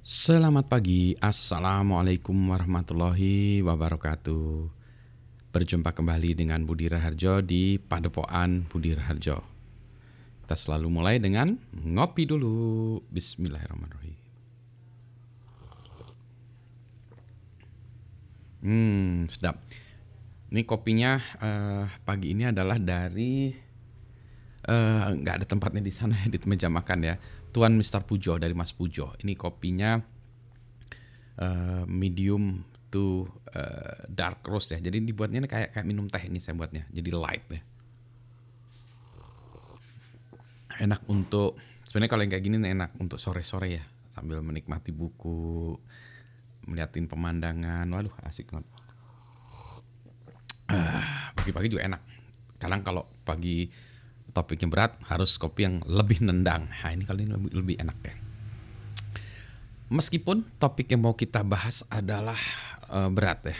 Selamat pagi, Assalamualaikum warahmatullahi wabarakatuh. Berjumpa kembali dengan Budi Raharjo di Padepokan Budi Raharjo. Kita selalu mulai dengan ngopi dulu. Bismillahirrahmanirrahim. Hmm, sedap. Ini kopinya uh, pagi ini adalah dari eh, nggak uh, ada tempatnya di sana di meja makan ya Tuan Mr. Pujo dari Mas Pujo. Ini kopinya uh, medium to uh, dark roast ya. Jadi dibuatnya kayak kayak minum teh ini saya buatnya. Jadi light ya. Enak untuk sebenarnya kalau yang kayak gini enak untuk sore-sore ya sambil menikmati buku, melihatin pemandangan. Waduh, asik banget. Uh, pagi-pagi juga enak. Kadang kalau pagi topiknya berat harus kopi yang lebih nendang. Nah ini kali ini lebih, lebih enak ya. Meskipun topik yang mau kita bahas adalah uh, berat ya.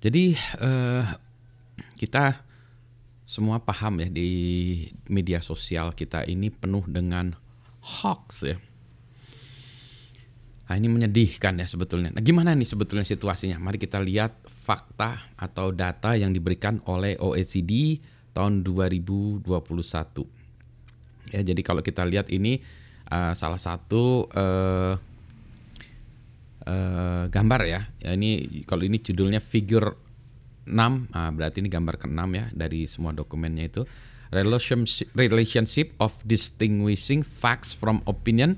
Jadi uh, kita semua paham ya di media sosial kita ini penuh dengan hoax ya. Nah ini menyedihkan ya sebetulnya. Nah gimana nih sebetulnya situasinya? Mari kita lihat fakta atau data yang diberikan oleh OECD tahun 2021. Ya, jadi kalau kita lihat ini uh, salah satu uh, uh, gambar ya. Ya ini kalau ini judulnya figure 6, nah, berarti ini gambar ke-6 ya dari semua dokumennya itu. Relationship, relationship of distinguishing facts from opinion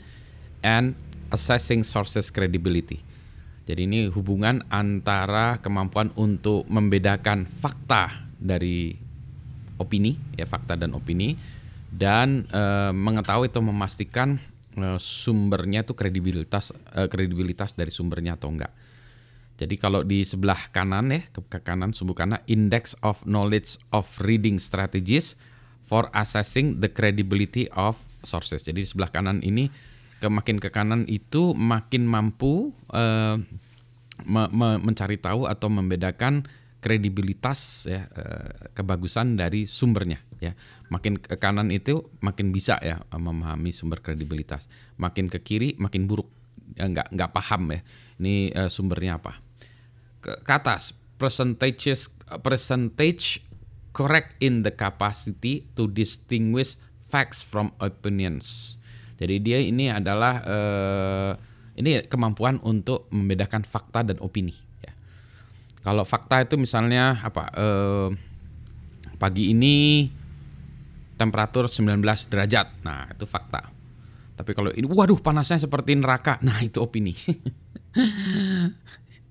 and assessing sources credibility. Jadi ini hubungan antara kemampuan untuk membedakan fakta dari opini ya fakta dan opini dan e, mengetahui atau memastikan e, sumbernya itu kredibilitas e, kredibilitas dari sumbernya atau enggak. Jadi kalau di sebelah kanan ya ke, ke kanan sumbu kanan index of knowledge of reading strategies for assessing the credibility of sources. Jadi di sebelah kanan ini ke makin ke kanan itu makin mampu e, me, me, mencari tahu atau membedakan kredibilitas ya eh, kebagusan dari sumbernya ya. Makin ke kanan itu makin bisa ya memahami sumber kredibilitas. Makin ke kiri makin buruk. Ya, nggak nggak paham ya ini uh, sumbernya apa. Ke, ke atas percentages percentage correct in the capacity to distinguish facts from opinions. Jadi dia ini adalah uh, ini kemampuan untuk membedakan fakta dan opini kalau fakta itu misalnya apa? Eh, pagi ini temperatur 19 derajat. Nah, itu fakta. Tapi kalau ini waduh panasnya seperti neraka. Nah, itu opini.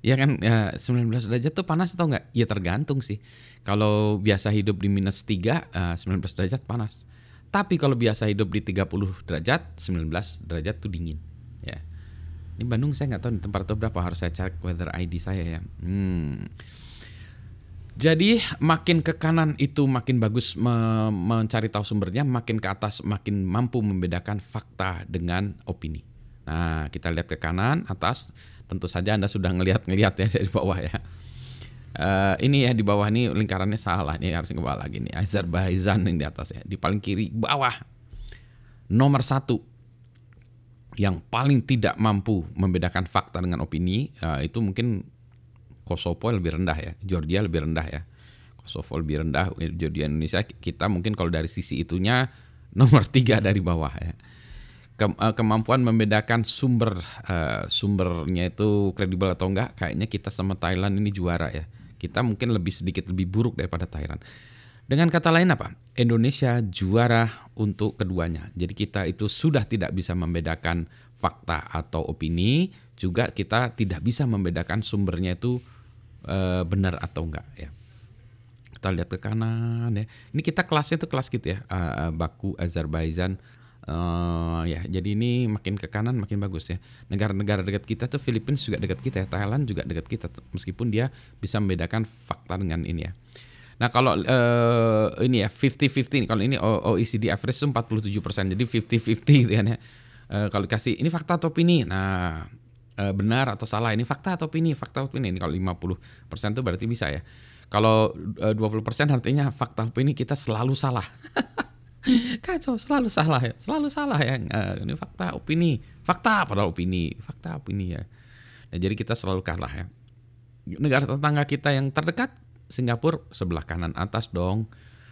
ya kan ya 19 derajat tuh panas atau enggak? Ya tergantung sih. Kalau biasa hidup di minus 3, uh, 19 derajat panas. Tapi kalau biasa hidup di 30 derajat, 19 derajat tuh dingin. Ini Bandung saya nggak tahu di tempat itu berapa harus saya cek weather ID saya ya. Hmm. Jadi makin ke kanan itu makin bagus me mencari tahu sumbernya, makin ke atas makin mampu membedakan fakta dengan opini. Nah kita lihat ke kanan, atas, tentu saja anda sudah ngelihat-ngelihat ya dari bawah ya. Uh, ini ya di bawah ini lingkarannya salah nih harus ke bawah lagi nih Azerbaijan yang di atas ya di paling kiri bawah nomor satu yang paling tidak mampu membedakan fakta dengan opini uh, itu mungkin Kosovo lebih rendah ya, Georgia lebih rendah ya. Kosovo lebih rendah, Georgia Indonesia kita mungkin kalau dari sisi itunya nomor tiga dari bawah ya. Eh, kemampuan membedakan sumber uh, sumbernya itu kredibel atau enggak, kayaknya kita sama Thailand ini juara ya. Kita mungkin lebih sedikit lebih buruk daripada Thailand. Dengan kata lain apa? Indonesia juara untuk keduanya. Jadi kita itu sudah tidak bisa membedakan fakta atau opini, juga kita tidak bisa membedakan sumbernya itu e, benar atau enggak ya. Kita lihat ke kanan ya. Ini kita kelasnya itu kelas gitu ya. E, Baku, Azerbaijan, Uh, ya, jadi ini makin ke kanan makin bagus ya. Negara-negara dekat kita tuh Filipina juga dekat kita ya, Thailand juga dekat kita meskipun dia bisa membedakan fakta dengan ini ya. Nah kalau uh, ini ya 50-50 kalau ini OECD average itu 47%, jadi 50-50 gitu kan ya. Uh, kalau kasih ini fakta atau opini, nah uh, benar atau salah ini fakta atau opini, fakta atau opini. Ini kalau 50% itu berarti bisa ya. Kalau uh, 20% artinya fakta opini kita selalu salah. Kacau, selalu salah ya, selalu salah ya. Uh, ini fakta, opini, fakta padahal opini, fakta, opini ya. Nah, jadi kita selalu kalah ya. Negara tetangga kita yang terdekat, Singapura sebelah kanan atas dong.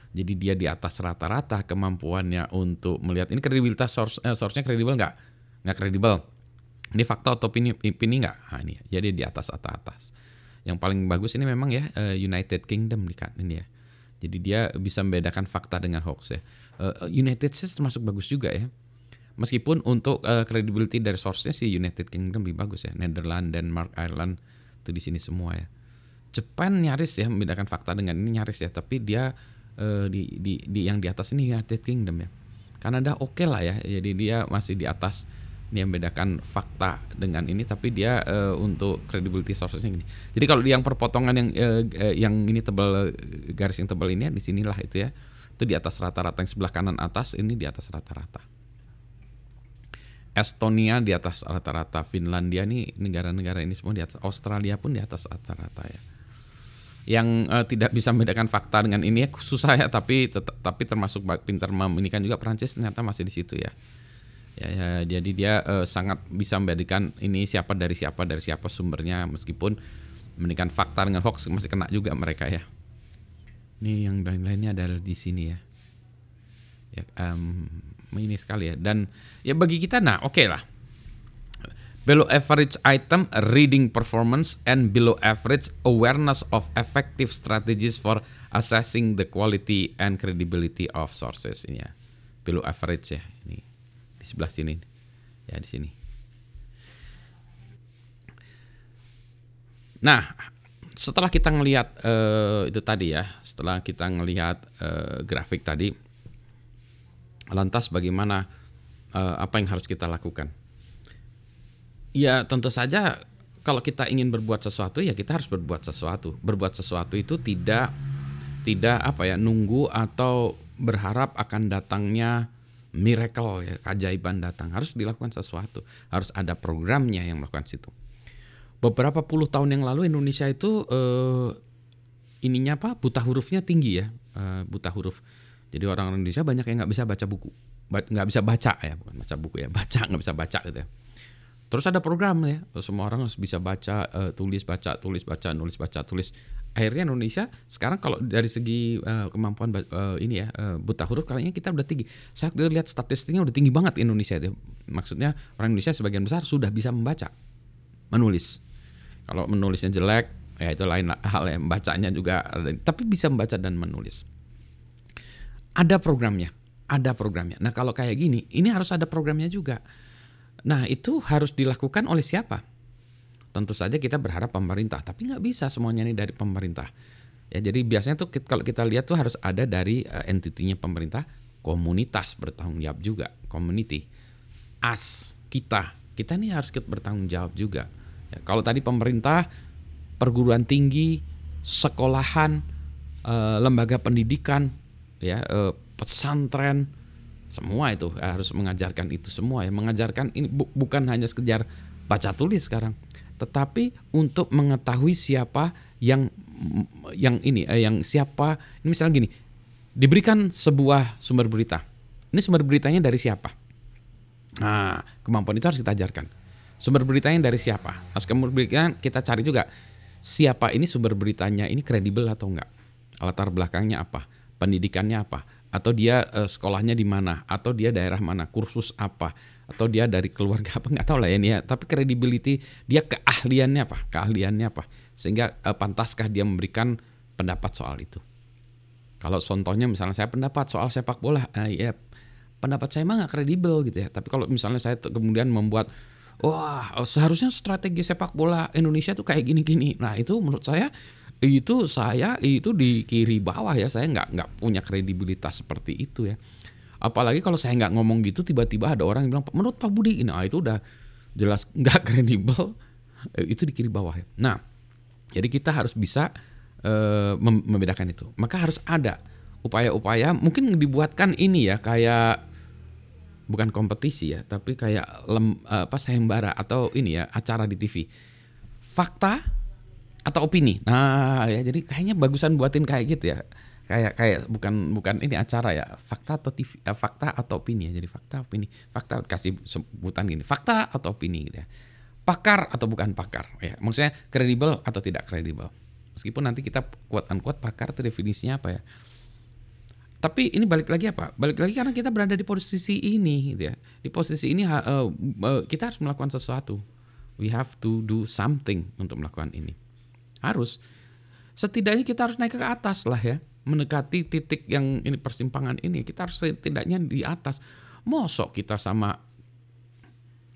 Jadi dia di atas rata-rata kemampuannya untuk melihat ini kredibilitas source eh, source-nya kredibel nggak? Nggak kredibel. Ini fakta atau opini opini nggak? Nah, ini jadi di atas atas atas. Yang paling bagus ini memang ya eh, United Kingdom kan ini ya. Jadi dia bisa membedakan fakta dengan hoax ya. Eh, United States termasuk bagus juga ya. Meskipun untuk uh, credibility dari source-nya sih United Kingdom lebih bagus ya. Netherlands, Denmark, Ireland itu di sini semua ya. Jepang nyaris ya membedakan fakta dengan ini nyaris ya, tapi dia uh, di, di di yang di atas ini United Kingdom ya. Kanada oke okay lah ya, jadi dia masih di atas yang membedakan fakta dengan ini tapi dia uh, untuk credibility sourcesnya gini. Jadi kalau yang perpotongan yang uh, yang ini tebal garis yang tebal ini ya di sinilah itu ya. Itu di atas rata-rata yang sebelah kanan atas ini di atas rata-rata. Estonia di atas rata-rata, Finlandia nih negara-negara ini semua di atas, Australia pun di atas rata-rata ya. Yang uh, tidak bisa membedakan fakta dengan ini ya susah ya, tapi tetap, tapi termasuk pintar meminikan juga Prancis ternyata masih di situ ya. Ya, ya jadi dia uh, sangat bisa membedakan ini siapa dari siapa dari siapa sumbernya meskipun membedakan fakta dengan hoax masih kena juga mereka ya. Ini yang lain-lainnya adalah di sini ya. Ya, um, ini sekali ya. Dan ya bagi kita nah oke okay lah. Below average item reading performance and below average awareness of effective strategies for assessing the quality and credibility of sources ini ya. Below average ya ini di sebelah sini ya di sini. Nah, setelah kita ngelihat uh, itu tadi ya, setelah kita ngelihat uh, grafik tadi, Lantas bagaimana uh, apa yang harus kita lakukan? Ya tentu saja kalau kita ingin berbuat sesuatu ya kita harus berbuat sesuatu. Berbuat sesuatu itu tidak tidak apa ya nunggu atau berharap akan datangnya miracle ya keajaiban datang. Harus dilakukan sesuatu. Harus ada programnya yang melakukan situ. Beberapa puluh tahun yang lalu Indonesia itu eh, ininya apa buta hurufnya tinggi ya eh, buta huruf. Jadi orang Indonesia banyak yang nggak bisa baca buku, nggak bisa baca ya, bukan baca buku ya, baca nggak bisa baca gitu ya. Terus ada program ya, semua orang harus bisa baca, uh, tulis, baca, tulis, baca, nulis, baca, tulis. Akhirnya Indonesia sekarang kalau dari segi uh, kemampuan uh, ini ya uh, buta huruf kayaknya kita udah tinggi. Saya lihat statistiknya udah tinggi banget Indonesia itu. Maksudnya orang Indonesia sebagian besar sudah bisa membaca, menulis. Kalau menulisnya jelek, ya itu lain hal ya. Bacanya juga, tapi bisa membaca dan menulis. Ada programnya, ada programnya. Nah kalau kayak gini, ini harus ada programnya juga. Nah itu harus dilakukan oleh siapa? Tentu saja kita berharap pemerintah, tapi nggak bisa semuanya ini dari pemerintah. Ya jadi biasanya tuh kalau kita lihat tuh harus ada dari uh, entitinya pemerintah, komunitas bertanggung jawab juga, community, as kita, kita ini harus bertanggung jawab juga. Ya, kalau tadi pemerintah, perguruan tinggi, sekolahan, uh, lembaga pendidikan, ya eh, pesantren semua itu harus mengajarkan itu semua ya. Mengajarkan ini bu, bukan hanya sekedar baca tulis sekarang tetapi untuk mengetahui siapa yang yang ini eh, yang siapa. Ini misalnya gini diberikan sebuah sumber berita. Ini sumber beritanya dari siapa? Nah kemampuan itu harus kita ajarkan. Sumber beritanya dari siapa? Harus kemudian beritanya kita cari juga siapa ini sumber beritanya ini kredibel atau enggak? Latar belakangnya apa? Pendidikannya apa, atau dia uh, sekolahnya di mana, atau dia daerah mana, kursus apa, atau dia dari keluarga apa nggak tahu lah ya ini ya. Tapi credibility dia keahliannya apa, keahliannya apa, sehingga uh, pantaskah dia memberikan pendapat soal itu. Kalau contohnya misalnya saya pendapat soal sepak bola, uh, ya pendapat saya mah nggak kredibel gitu ya. Tapi kalau misalnya saya kemudian membuat wah seharusnya strategi sepak bola Indonesia tuh kayak gini-gini. Nah itu menurut saya itu saya itu di kiri bawah ya. Saya nggak nggak punya kredibilitas seperti itu ya. Apalagi kalau saya nggak ngomong gitu tiba-tiba ada orang yang bilang menurut Pak Budi. Ini ah, itu udah jelas nggak kredibel. Eh, itu di kiri bawah ya. Nah jadi kita harus bisa uh, membedakan itu. Maka harus ada upaya-upaya mungkin dibuatkan ini ya kayak bukan kompetisi ya tapi kayak lem, apa sayembara atau ini ya acara di TV fakta atau opini. Nah, ya jadi kayaknya bagusan buatin kayak gitu ya. kayak kayak bukan bukan ini acara ya. Fakta atau TV, eh, fakta atau opini ya. Jadi fakta opini. Fakta kasih sebutan gini. Fakta atau opini gitu ya. Pakar atau bukan pakar. Ya maksudnya kredibel atau tidak kredibel. Meskipun nanti kita kuat kuat pakar itu definisinya apa ya. Tapi ini balik lagi apa? Balik lagi karena kita berada di posisi ini gitu ya. Di posisi ini uh, uh, kita harus melakukan sesuatu. We have to do something untuk melakukan ini harus. Setidaknya kita harus naik ke atas lah ya. Mendekati titik yang ini persimpangan ini. Kita harus setidaknya di atas. Mosok kita sama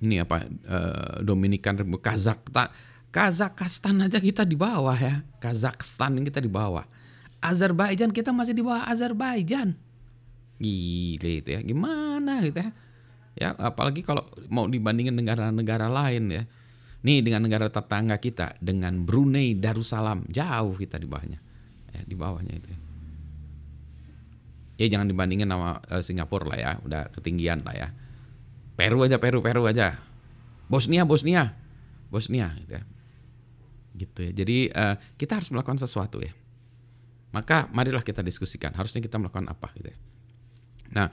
ini apa uh, Dominikan Kazak Kazakhstan aja kita di bawah ya. Kazakhstan kita di bawah. Azerbaijan kita masih di bawah Azerbaijan. Gile itu ya. Gimana gitu ya? Ya apalagi kalau mau dibandingin negara-negara lain ya nih dengan negara tetangga kita dengan Brunei Darussalam jauh kita di bawahnya ya, di bawahnya itu ya jangan dibandingin sama uh, Singapura lah ya, udah ketinggian lah ya. Peru aja, Peru, Peru aja. Bosnia, Bosnia, Bosnia gitu ya. Gitu ya. Jadi uh, kita harus melakukan sesuatu ya. Maka marilah kita diskusikan. Harusnya kita melakukan apa gitu ya. Nah,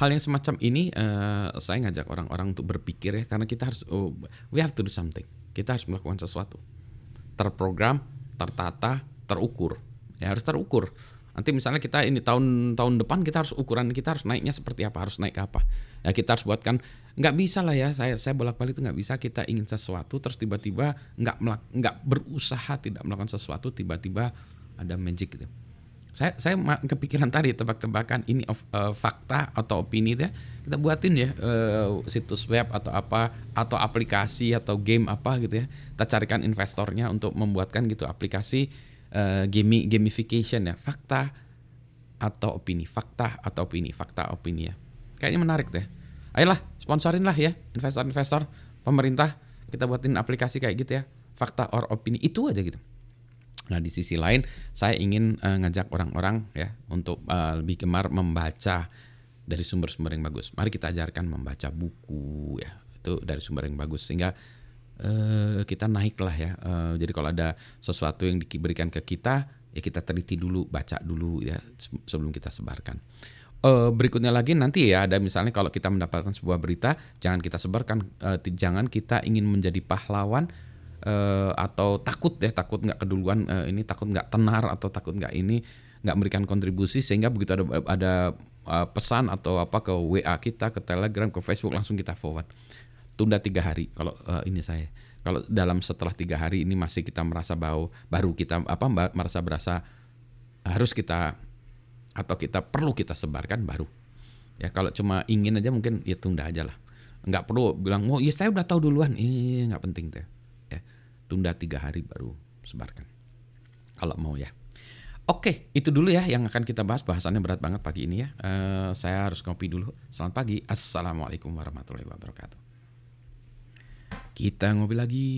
hal yang semacam ini uh, saya ngajak orang-orang untuk berpikir ya, karena kita harus oh, we have to do something. Kita harus melakukan sesuatu. Terprogram, tertata, terukur. Ya harus terukur Nanti misalnya kita ini tahun tahun depan kita harus ukuran kita harus naiknya seperti apa, harus naik apa. Ya kita harus buatkan nggak bisa lah ya saya saya bolak-balik itu nggak bisa kita ingin sesuatu terus tiba-tiba nggak nggak berusaha tidak melakukan sesuatu tiba-tiba ada magic gitu. Saya saya kepikiran tadi tebak-tebakan ini of, uh, fakta atau opini ya kita buatin ya uh, situs web atau apa atau aplikasi atau game apa gitu ya. Kita carikan investornya untuk membuatkan gitu aplikasi uh, gamification ya fakta atau opini fakta atau opini fakta opini ya. Kayaknya menarik deh. Ayolah sponsorin lah ya investor-investor pemerintah kita buatin aplikasi kayak gitu ya fakta or opini itu aja gitu nah di sisi lain saya ingin uh, ngajak orang-orang ya untuk uh, lebih gemar membaca dari sumber-sumber yang bagus mari kita ajarkan membaca buku ya itu dari sumber yang bagus sehingga uh, kita naik lah ya. Uh, jadi kalau ada sesuatu yang diberikan ke kita, ya kita teliti dulu, baca dulu ya sebelum kita sebarkan. Uh, berikutnya lagi nanti ya ada misalnya kalau kita mendapatkan sebuah berita, jangan kita sebarkan, uh, jangan kita ingin menjadi pahlawan uh, atau takut ya takut nggak keduluan uh, ini takut nggak tenar atau takut nggak ini nggak memberikan kontribusi sehingga begitu ada ada uh, pesan atau apa ke WA kita ke Telegram ke Facebook langsung kita forward. Tunda tiga hari kalau uh, ini saya. Kalau dalam setelah tiga hari ini masih kita merasa bau baru kita apa merasa berasa harus kita atau kita perlu kita sebarkan baru. Ya kalau cuma ingin aja mungkin ya tunda aja lah. Nggak perlu bilang oh ya saya udah tahu duluan. Ini nggak penting ya tunda tiga hari baru sebarkan kalau mau ya Oke, itu dulu ya yang akan kita bahas. Bahasannya berat banget pagi ini ya. Uh, saya harus ngopi dulu. Selamat pagi. Assalamualaikum warahmatullahi wabarakatuh. Kita ngopi lagi.